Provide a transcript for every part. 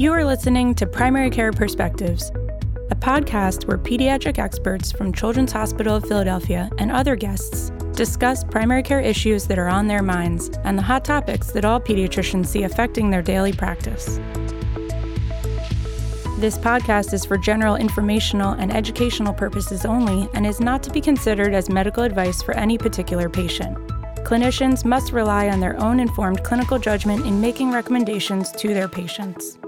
You are listening to Primary Care Perspectives, a podcast where pediatric experts from Children's Hospital of Philadelphia and other guests discuss primary care issues that are on their minds and the hot topics that all pediatricians see affecting their daily practice. This podcast is for general informational and educational purposes only and is not to be considered as medical advice for any particular patient. Clinicians must rely on their own informed clinical judgment in making recommendations to their patients.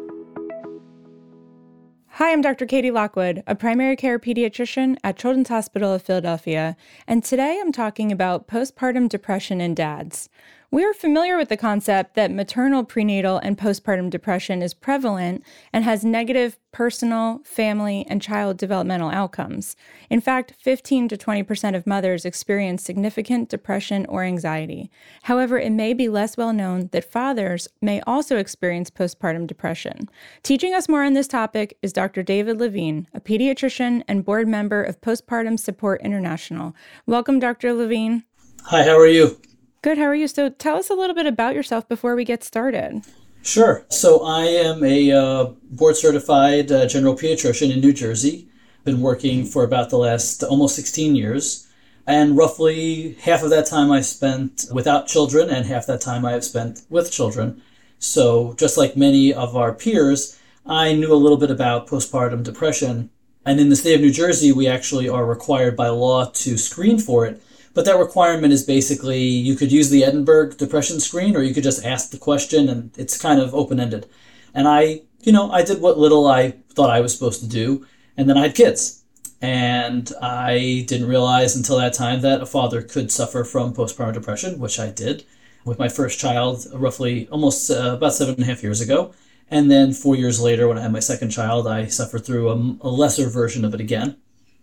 Hi, I'm Dr. Katie Lockwood, a primary care pediatrician at Children's Hospital of Philadelphia, and today I'm talking about postpartum depression in dads. We are familiar with the concept that maternal prenatal and postpartum depression is prevalent and has negative personal, family, and child developmental outcomes. In fact, 15 to 20% of mothers experience significant depression or anxiety. However, it may be less well known that fathers may also experience postpartum depression. Teaching us more on this topic is Dr. David Levine, a pediatrician and board member of Postpartum Support International. Welcome, Dr. Levine. Hi, how are you? Good. How are you? So tell us a little bit about yourself before we get started. Sure. So I am a uh, board certified uh, general pediatrician in New Jersey. Been working for about the last almost 16 years. And roughly half of that time I spent without children, and half that time I have spent with children. So, just like many of our peers, I knew a little bit about postpartum depression. And in the state of New Jersey, we actually are required by law to screen for it but that requirement is basically you could use the Edinburgh depression screen or you could just ask the question and it's kind of open ended. And I, you know, I did what little I thought I was supposed to do. And then I had kids. And I didn't realize until that time that a father could suffer from postpartum depression, which I did with my first child roughly almost uh, about seven and a half years ago. And then four years later, when I had my second child, I suffered through a, a lesser version of it again.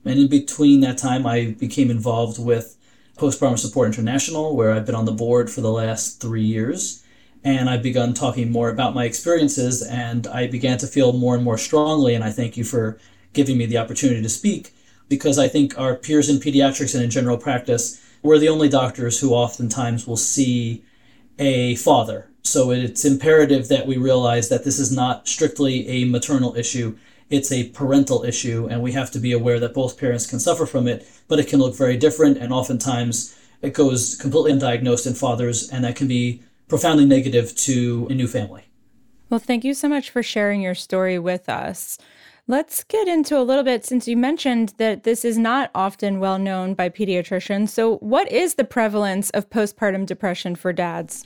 And in between that time, I became involved with Postpartum Support International, where I've been on the board for the last three years. And I've begun talking more about my experiences, and I began to feel more and more strongly. And I thank you for giving me the opportunity to speak because I think our peers in pediatrics and in general practice, we're the only doctors who oftentimes will see a father. So it's imperative that we realize that this is not strictly a maternal issue it's a parental issue, and we have to be aware that both parents can suffer from it, but it can look very different, and oftentimes it goes completely undiagnosed in fathers, and that can be profoundly negative to a new family. Well, thank you so much for sharing your story with us. Let's get into a little bit since you mentioned that this is not often well known by pediatricians. So, what is the prevalence of postpartum depression for dads?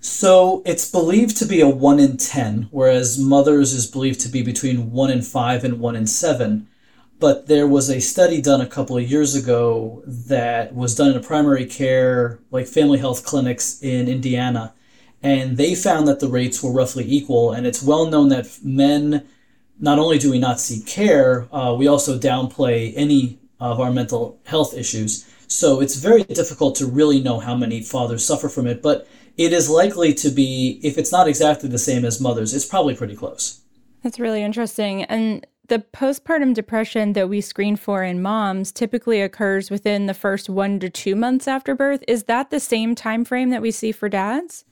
So it's believed to be a 1 in 10, whereas mothers is believed to be between 1 in 5 and 1 in 7. But there was a study done a couple of years ago that was done in a primary care, like family health clinics in Indiana. And they found that the rates were roughly equal. And it's well known that men, not only do we not seek care, uh, we also downplay any of our mental health issues. So it's very difficult to really know how many fathers suffer from it. But it is likely to be, if it's not exactly the same as mothers, it's probably pretty close. That's really interesting. And the postpartum depression that we screen for in moms typically occurs within the first one to two months after birth. Is that the same time frame that we see for dads?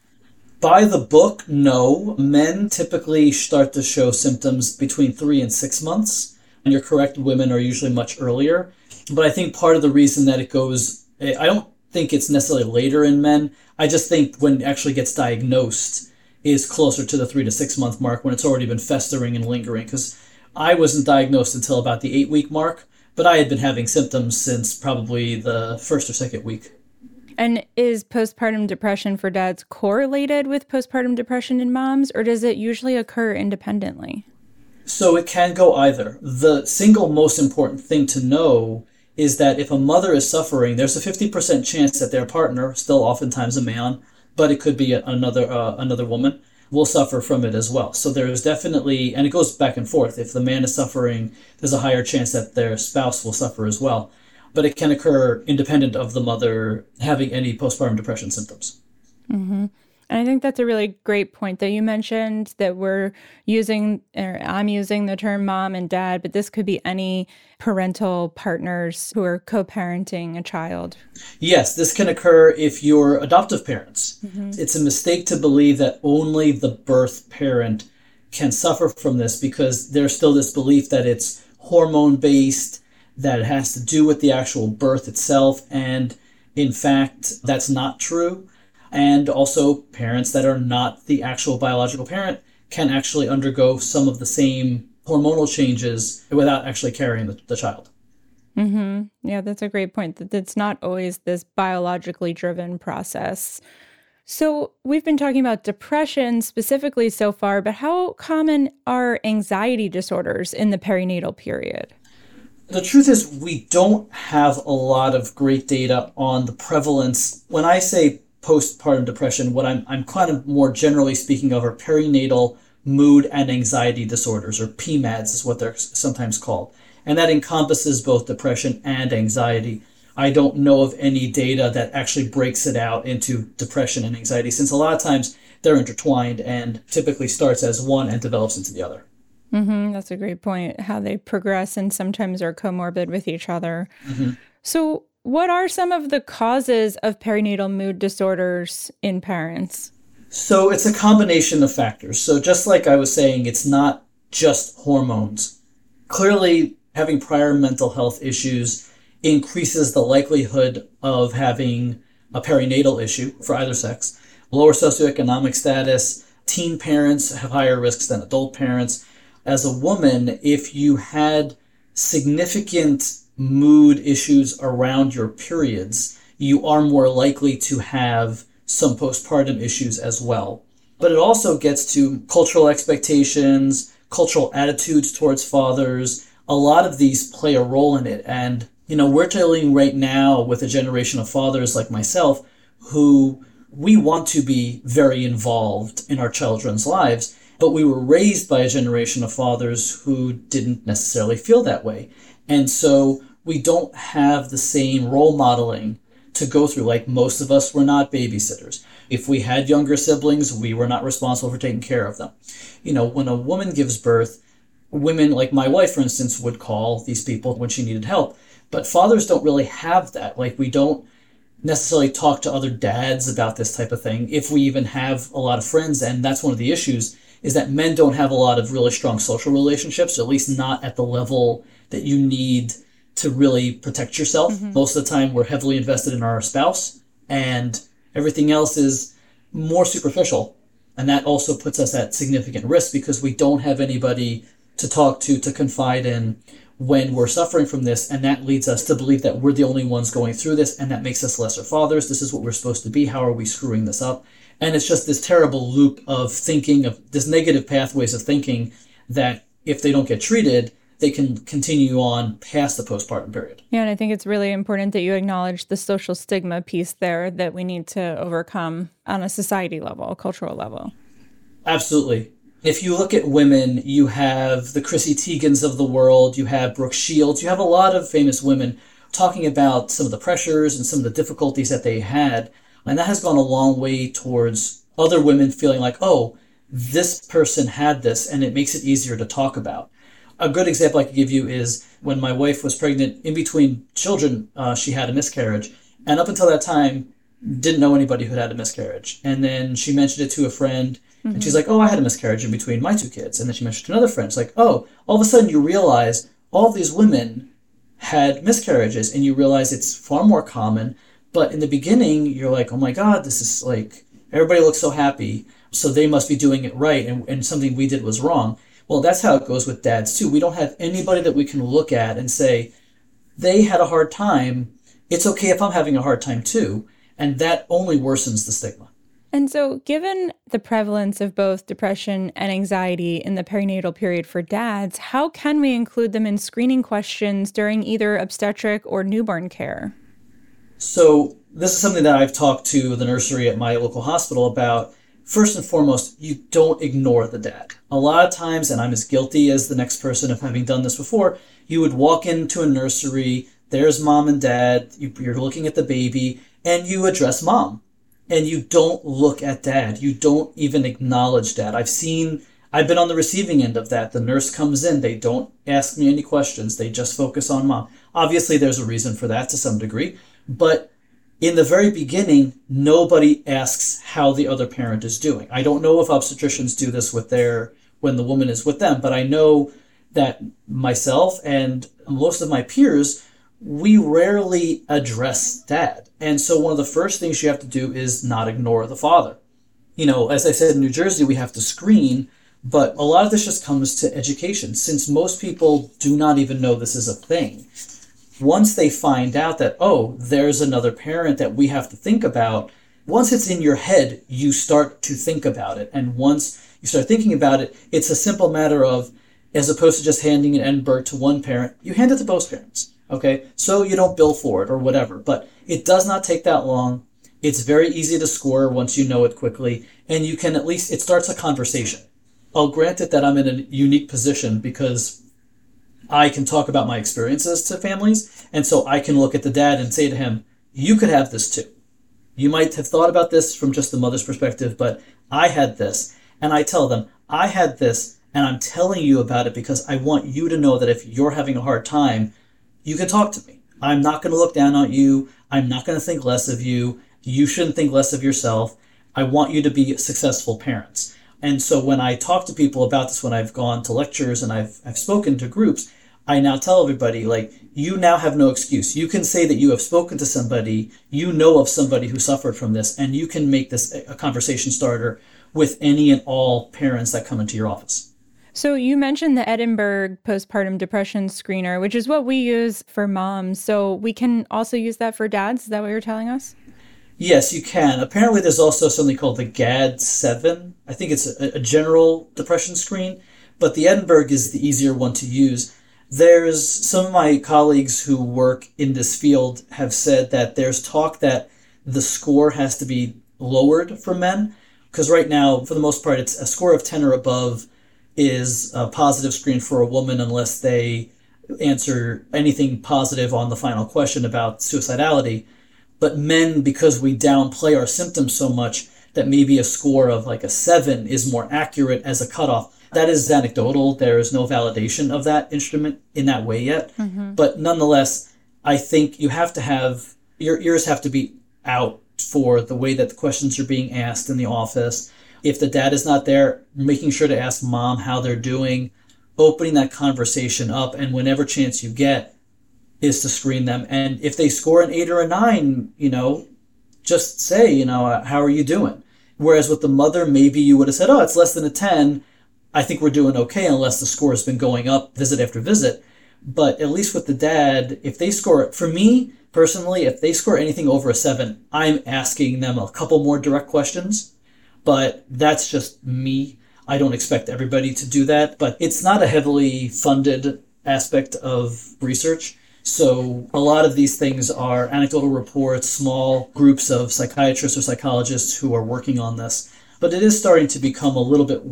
By the book, no. Men typically start to show symptoms between three and six months. And you're correct, women are usually much earlier. But I think part of the reason that it goes, I don't think it's necessarily later in men. I just think when it actually gets diagnosed is closer to the three to six month mark when it's already been festering and lingering. Because I wasn't diagnosed until about the eight week mark, but I had been having symptoms since probably the first or second week. And is postpartum depression for dads correlated with postpartum depression in moms, or does it usually occur independently? So it can go either. The single most important thing to know is that if a mother is suffering, there's a 50% chance that their partner, still oftentimes a man, but it could be another uh, another woman, will suffer from it as well. So there's definitely, and it goes back and forth. If the man is suffering, there's a higher chance that their spouse will suffer as well. But it can occur independent of the mother having any postpartum depression symptoms. Mm-hmm. And I think that's a really great point that you mentioned that we're using, or I'm using the term mom and dad, but this could be any parental partners who are co parenting a child. Yes, this can occur if you're adoptive parents. Mm-hmm. It's a mistake to believe that only the birth parent can suffer from this because there's still this belief that it's hormone based, that it has to do with the actual birth itself. And in fact, that's not true. And also, parents that are not the actual biological parent can actually undergo some of the same hormonal changes without actually carrying the, the child. Mm-hmm. Yeah, that's a great point. That it's not always this biologically driven process. So, we've been talking about depression specifically so far, but how common are anxiety disorders in the perinatal period? The truth is, we don't have a lot of great data on the prevalence. When I say postpartum depression, what I'm, I'm kind of more generally speaking of are perinatal mood and anxiety disorders, or PMADS is what they're sometimes called. And that encompasses both depression and anxiety. I don't know of any data that actually breaks it out into depression and anxiety, since a lot of times they're intertwined and typically starts as one and develops into the other. Mm-hmm. That's a great point. How they progress and sometimes are comorbid with each other. Mm-hmm. So, what are some of the causes of perinatal mood disorders in parents? So, it's a combination of factors. So, just like I was saying, it's not just hormones. Clearly, having prior mental health issues increases the likelihood of having a perinatal issue for either sex. Lower socioeconomic status, teen parents have higher risks than adult parents as a woman, if you had significant mood issues around your periods, you are more likely to have some postpartum issues as well. But it also gets to cultural expectations, cultural attitudes towards fathers. A lot of these play a role in it. And, you know, we're dealing right now with a generation of fathers like myself who we want to be very involved in our children's lives. But we were raised by a generation of fathers who didn't necessarily feel that way. And so we don't have the same role modeling to go through. Like most of us were not babysitters. If we had younger siblings, we were not responsible for taking care of them. You know, when a woman gives birth, women like my wife, for instance, would call these people when she needed help. But fathers don't really have that. Like we don't necessarily talk to other dads about this type of thing if we even have a lot of friends and that's one of the issues is that men don't have a lot of really strong social relationships, at least not at the level that you need to really protect yourself. Mm-hmm. Most of the time, we're heavily invested in our spouse, and everything else is more superficial. And that also puts us at significant risk because we don't have anybody to talk to, to confide in when we're suffering from this. And that leads us to believe that we're the only ones going through this, and that makes us lesser fathers. This is what we're supposed to be. How are we screwing this up? And it's just this terrible loop of thinking, of this negative pathways of thinking that if they don't get treated, they can continue on past the postpartum period. Yeah, and I think it's really important that you acknowledge the social stigma piece there that we need to overcome on a society level, a cultural level. Absolutely. If you look at women, you have the Chrissy Teigens of the world, you have Brooke Shields, you have a lot of famous women talking about some of the pressures and some of the difficulties that they had and that has gone a long way towards other women feeling like, oh, this person had this, and it makes it easier to talk about. A good example I could give you is when my wife was pregnant, in between children, uh, she had a miscarriage. And up until that time, didn't know anybody who had a miscarriage. And then she mentioned it to a friend, mm-hmm. and she's mm-hmm. like, oh, I had a miscarriage in between my two kids. And then she mentioned to another friend. It's like, oh, all of a sudden you realize all these women had miscarriages, and you realize it's far more common but in the beginning, you're like, oh my God, this is like, everybody looks so happy. So they must be doing it right. And, and something we did was wrong. Well, that's how it goes with dads too. We don't have anybody that we can look at and say, they had a hard time. It's okay if I'm having a hard time too. And that only worsens the stigma. And so, given the prevalence of both depression and anxiety in the perinatal period for dads, how can we include them in screening questions during either obstetric or newborn care? So this is something that I've talked to the nursery at my local hospital about. First and foremost, you don't ignore the dad. A lot of times, and I'm as guilty as the next person of having done this before, you would walk into a nursery, there's mom and dad, you're looking at the baby, and you address mom. And you don't look at dad. You don't even acknowledge dad. I've seen, I've been on the receiving end of that. The nurse comes in, they don't ask me any questions, they just focus on mom. Obviously, there's a reason for that to some degree, but in the very beginning, nobody asks how the other parent is doing. I don't know if obstetricians do this with their when the woman is with them. But I know that myself and most of my peers, we rarely address dad. And so one of the first things you have to do is not ignore the father. You know, as I said in New Jersey, we have to screen, but a lot of this just comes to education. Since most people do not even know this is a thing, once they find out that, oh, there's another parent that we have to think about, once it's in your head, you start to think about it. And once you start thinking about it, it's a simple matter of, as opposed to just handing an Edinburgh to one parent, you hand it to both parents. Okay, so you don't bill for it or whatever, but it does not take that long. It's very easy to score once you know it quickly, and you can at least, it starts a conversation. I'll grant it that I'm in a unique position because I can talk about my experiences to families. And so I can look at the dad and say to him, You could have this too. You might have thought about this from just the mother's perspective, but I had this. And I tell them, I had this, and I'm telling you about it because I want you to know that if you're having a hard time, you can talk to me. I'm not going to look down on you. I'm not going to think less of you. You shouldn't think less of yourself. I want you to be successful parents. And so when I talk to people about this, when I've gone to lectures and I've, I've spoken to groups, I now tell everybody, like, you now have no excuse. You can say that you have spoken to somebody, you know of somebody who suffered from this, and you can make this a conversation starter with any and all parents that come into your office. So you mentioned the Edinburgh postpartum depression screener, which is what we use for moms. So we can also use that for dads. Is that what you're telling us? Yes, you can. Apparently, there's also something called the GAD 7. I think it's a, a, general depression screen, but the Edinburgh is the easier one to use. There's some of my colleagues who work in this field have said that there's talk that the score has to be lowered for men, because right now, for the most part, it's a score of 10 or above is a positive screen for a woman unless they answer anything positive on the final question about suicidality but men, because we downplay our symptoms so much, that maybe a score of like a seven is more accurate as a cutoff. That is anecdotal. There is no validation of that instrument in that way yet. Mm-hmm. But nonetheless, I think you have to have your ears have to be out for the way that the questions are being asked in the office. If the dad is not there, making sure to ask mom how they're doing, opening that conversation up, and whenever chance you get, is to screen them. And if they score an eight or a nine, you know, just say, you know, uh, how are you doing? Whereas with the mother, maybe you would have said, oh, it's less than a 10. I think we're doing okay unless the score has been going up visit after visit. But at least with the dad, if they score, for me personally, if they score anything over a seven, I'm asking them a couple more direct questions. But that's just me. I don't expect everybody to do that, but it's not a heavily funded aspect of research. So a lot of these things are anecdotal reports, small groups of psychiatrists or psychologists who are working on this. But it is starting to become a little bit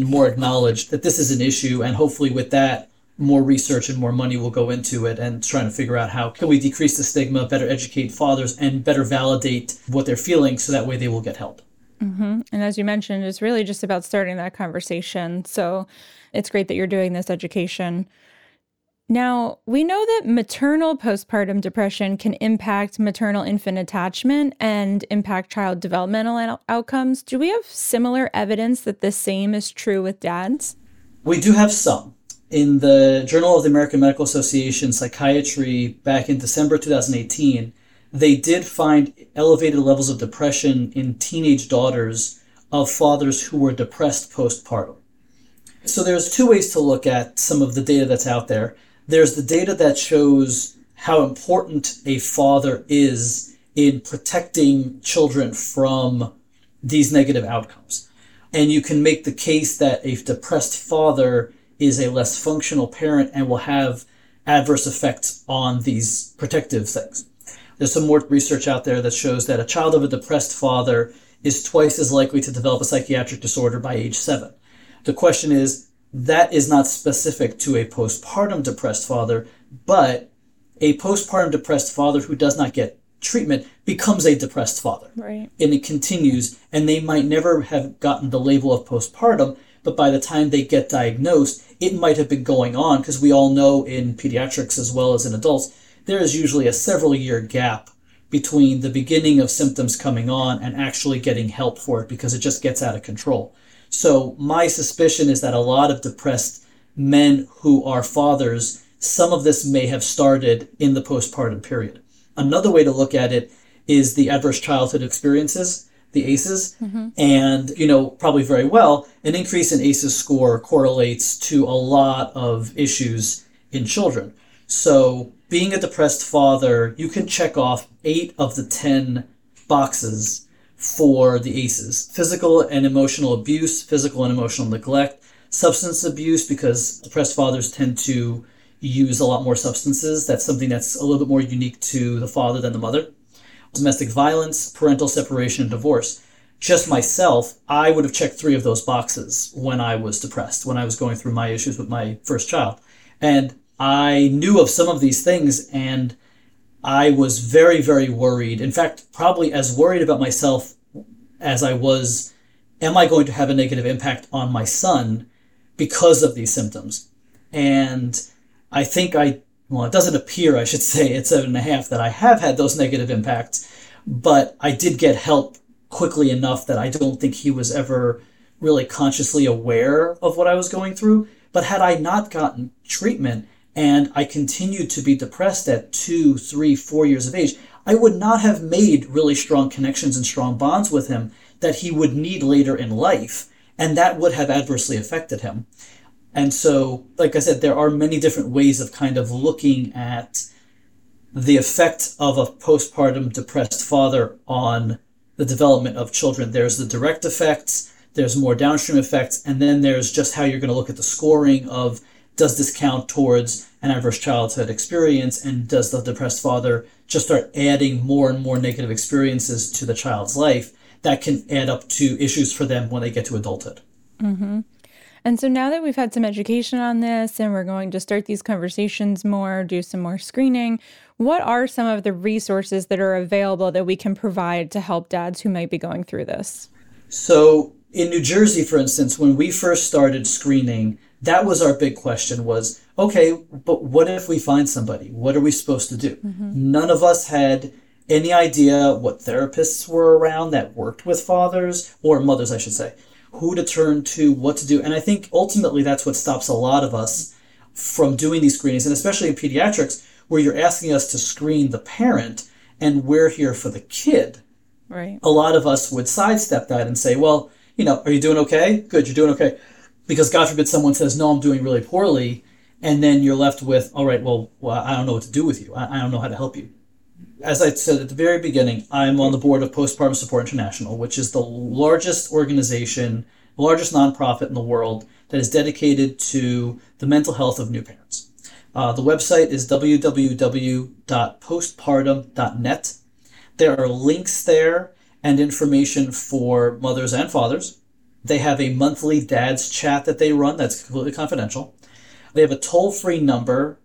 more acknowledged that this is an issue, and hopefully with that, more research and more money will go into it and trying to figure out how can we decrease the stigma, better educate fathers, and better validate what they're feeling so that way they will get help. Mm-hmm. And as you mentioned, it's really just about starting that conversation. So it's great that you're doing this education. Now, we know that maternal postpartum depression can impact maternal infant attachment and impact child developmental outcomes. Do we have similar evidence that the same is true with dads? We do have some. In the Journal of the American Medical Association Psychiatry back in December 2018, they did find elevated levels of depression in teenage daughters of fathers who were depressed postpartum. So there's two ways to look at some of the data that's out there there's the data that shows how important a father is in protecting children from these negative outcomes. And you can make the case that a depressed father is a less functional parent and will have adverse effects on these protective things. There's some more research out there that shows that a child of a depressed father is twice as likely to develop a psychiatric disorder by age seven. The question is, that is not specific to a postpartum depressed father, but a postpartum depressed father who does not get treatment becomes a depressed father. Right. And it continues, and they might never have gotten the label of postpartum, but by the time they get diagnosed, it might have been going on because we all know in pediatrics as well as in adults, there is usually a several year gap between the beginning of symptoms coming on and actually getting help for it because it just gets out of control. So my suspicion is that a lot of depressed men who are fathers, some of this may have started in the postpartum period. Another way to look at it is the adverse childhood experiences, the ACEs, mm-hmm. and you know probably very well an increase in ACEs score correlates to a lot of issues in children. So being a depressed father, you can check off eight of the ten boxes for the ACEs: physical and emotional abuse, physical and emotional neglect, substance abuse because depressed fathers tend to use a lot more substances. That's something that's a little bit more unique to the father than the mother. Domestic violence, parental separation, and divorce. Just myself, I would have checked three of those boxes when I was depressed, when I was going through my issues with my first child. And I knew of some of these things and I was very, very worried. In fact, probably as worried about myself as I was, am I going to have a negative impact on my son because of these symptoms? And I think I, well, it doesn't appear, I should say, at seven and a half that I have had those negative impacts, but I did get help quickly enough that I don't think he was ever really consciously aware of what I was going through. But had I not gotten treatment and I continued to be depressed at two, three, four years of age, I would not have made really strong connections and strong bonds with him that he would need later in life. And that would have adversely affected him. And so, like I said, there are many different ways of kind of looking at the effect of a postpartum depressed father on the development of children. There's the direct effects, there's more downstream effects, and then there's just how you're going to look at the scoring of does this count towards an adverse childhood experience, and does the depressed father just start adding more and more negative experiences to the child's life that can add up to issues for them when they get to adulthood. Mm-hmm. And so now that we've had some education on this and we're going to start these conversations more, do some more screening, what are some of the resources that are available that we can provide to help dads who might be going through this? So, in New Jersey, for instance, when we first started screening, that was our big question was, okay, but what if we find somebody? What are we supposed to do? Mm-hmm. None of us had any idea what therapists were around that worked with fathers or mothers, I should say who to turn to, what to do. And I think ultimately that's what stops a lot of us from doing these screenings, and especially in pediatrics, where you're asking us to screen the parent and we're here for the kid. Right. A lot of us would sidestep that and say, well, you know, are you doing okay? Good, you're doing okay. Because God forbid someone says, no, I'm doing really poorly. And then you're left with, all right, well, well I don't know what to do with you. I, I don't know how to help you as I said at the very beginning, I'm on the board of Postpartum Support International, which is the largest organization, the largest nonprofit in the world that is dedicated to the mental health of new parents. Uh, the website is www.postpartum.net. There are links there and information for mothers and fathers. They have a monthly dad's chat that they run that's completely confidential. They have a toll free number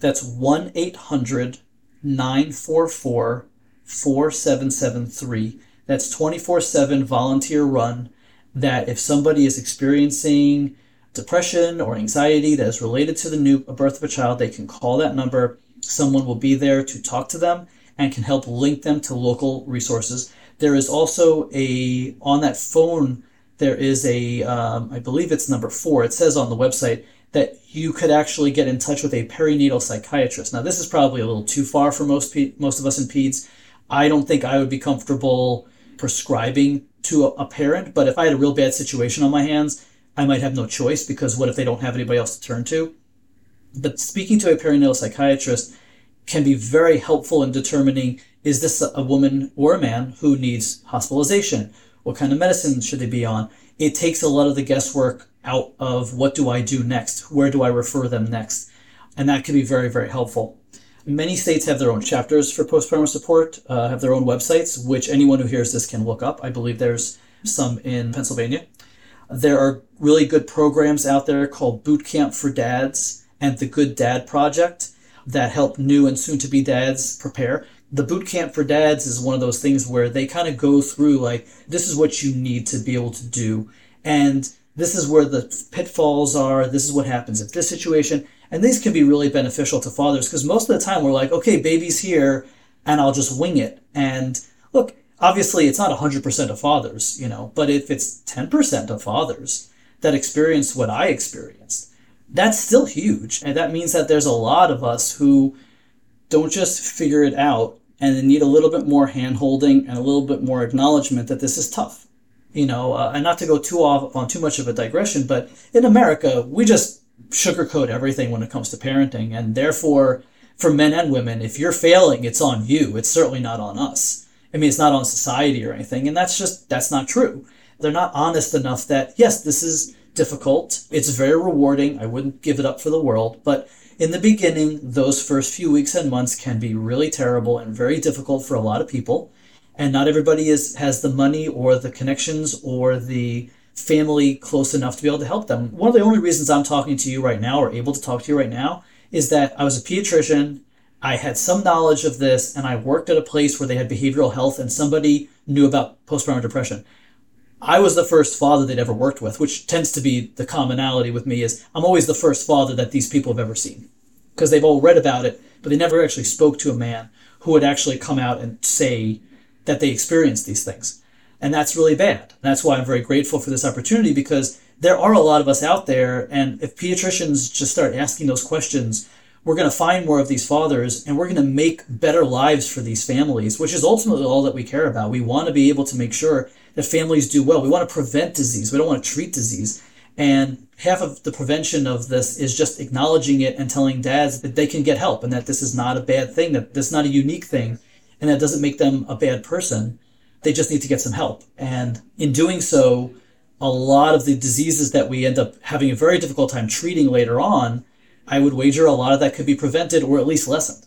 that's 1 800 944 4773. That's 24 7 volunteer run. That if somebody is experiencing depression or anxiety that is related to the new uh, birth of a child, they can call that number. Someone will be there to talk to them and can help link them to local resources. There is also a, on that phone, there is a, um, I believe it's number four, it says on the website, that you could actually get in touch with a perinatal psychiatrist. Now, this is probably a little too far for most pe- most of us in peds. I don't think I would be comfortable prescribing to a, a parent, but if I had a real bad situation on my hands, I might have no choice because what if they don't have anybody else to turn to? But speaking to a perinatal psychiatrist can be very helpful in determining is this a woman or a man who needs hospitalization? What kind of medicine should they be on? It takes a lot of the guesswork out of what do I do next? Where do I refer them next? And that can be very, very helpful. Many states have their own chapters for postpartum support, uh, have their own websites, which anyone who hears this can look up. I believe there's some in Pennsylvania. There are really good programs out there called Boot Camp for Dads and the Good Dad Project that help new and soon to be dads prepare. The Boot Camp for Dads is one of those things where they kind of go through like, this is what you need to be able to do. And this is where the pitfalls are. This is what happens in this situation. And these can be really beneficial to fathers because most of the time we're like, okay, baby's here and I'll just wing it. And look, Obviously, it's not 100% of fathers, you know, but if it's 10% of fathers that experience what I experienced, that's still huge. And that means that there's a lot of us who don't just figure it out and need a little bit more hand holding and a little bit more acknowledgement that this is tough. You know, uh, and not to go too off on too much of a digression, but in America, we just sugarcoat everything when it comes to parenting. And therefore, for men and women, if you're failing, it's on you. It's certainly not on us. I mean, it's not on society or anything. And that's just, that's not true. They're not honest enough that, yes, this is difficult. It's very rewarding. I wouldn't give it up for the world. But in the beginning, those first few weeks and months can be really terrible and very difficult for a lot of people. And not everybody is, has the money or the connections or the family close enough to be able to help them. One of the only reasons I'm talking to you right now or able to talk to you right now is that I was a pediatrician. I had some knowledge of this and I worked at a place where they had behavioral health and somebody knew about postpartum depression. I was the first father they'd ever worked with, which tends to be the commonality with me is I'm always the first father that these people have ever seen because they've all read about it, but they never actually spoke to a man who would actually come out and say that they experienced these things. And that's really bad. that's why I'm very grateful for this opportunity because there are a lot of us out there. And if pediatricians just start asking those questions, we're going to find more of these fathers and we're going to make better lives for these families, which is ultimately all that we care about. We want to be able to make sure that families do well. We want to prevent disease. We don't want to treat disease. And half of the prevention of this is just acknowledging it and telling dads that they can get help and that this is not a bad thing, that this is not a unique thing, and that doesn't make them a bad person. They just need to get some help. And in doing so, a lot of the diseases that we end up having a very difficult time treating later on, I would wager a lot of that could be prevented or at least lessened.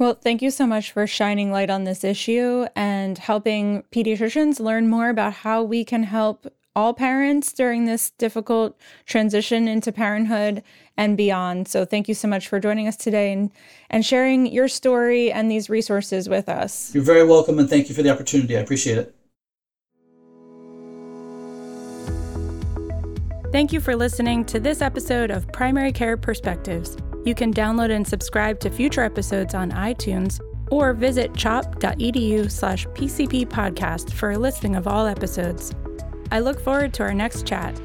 Well, thank you so much for shining light on this issue and helping pediatricians learn more about how we can help all parents during this difficult transition into parenthood and beyond. So, thank you so much for joining us today and, and sharing your story and these resources with us. You're very welcome, and thank you for the opportunity. I appreciate it. Thank you for listening to this episode of Primary Care Perspectives. You can download and subscribe to future episodes on iTunes or visit chop.edu slash PCP podcast for a listing of all episodes. I look forward to our next chat.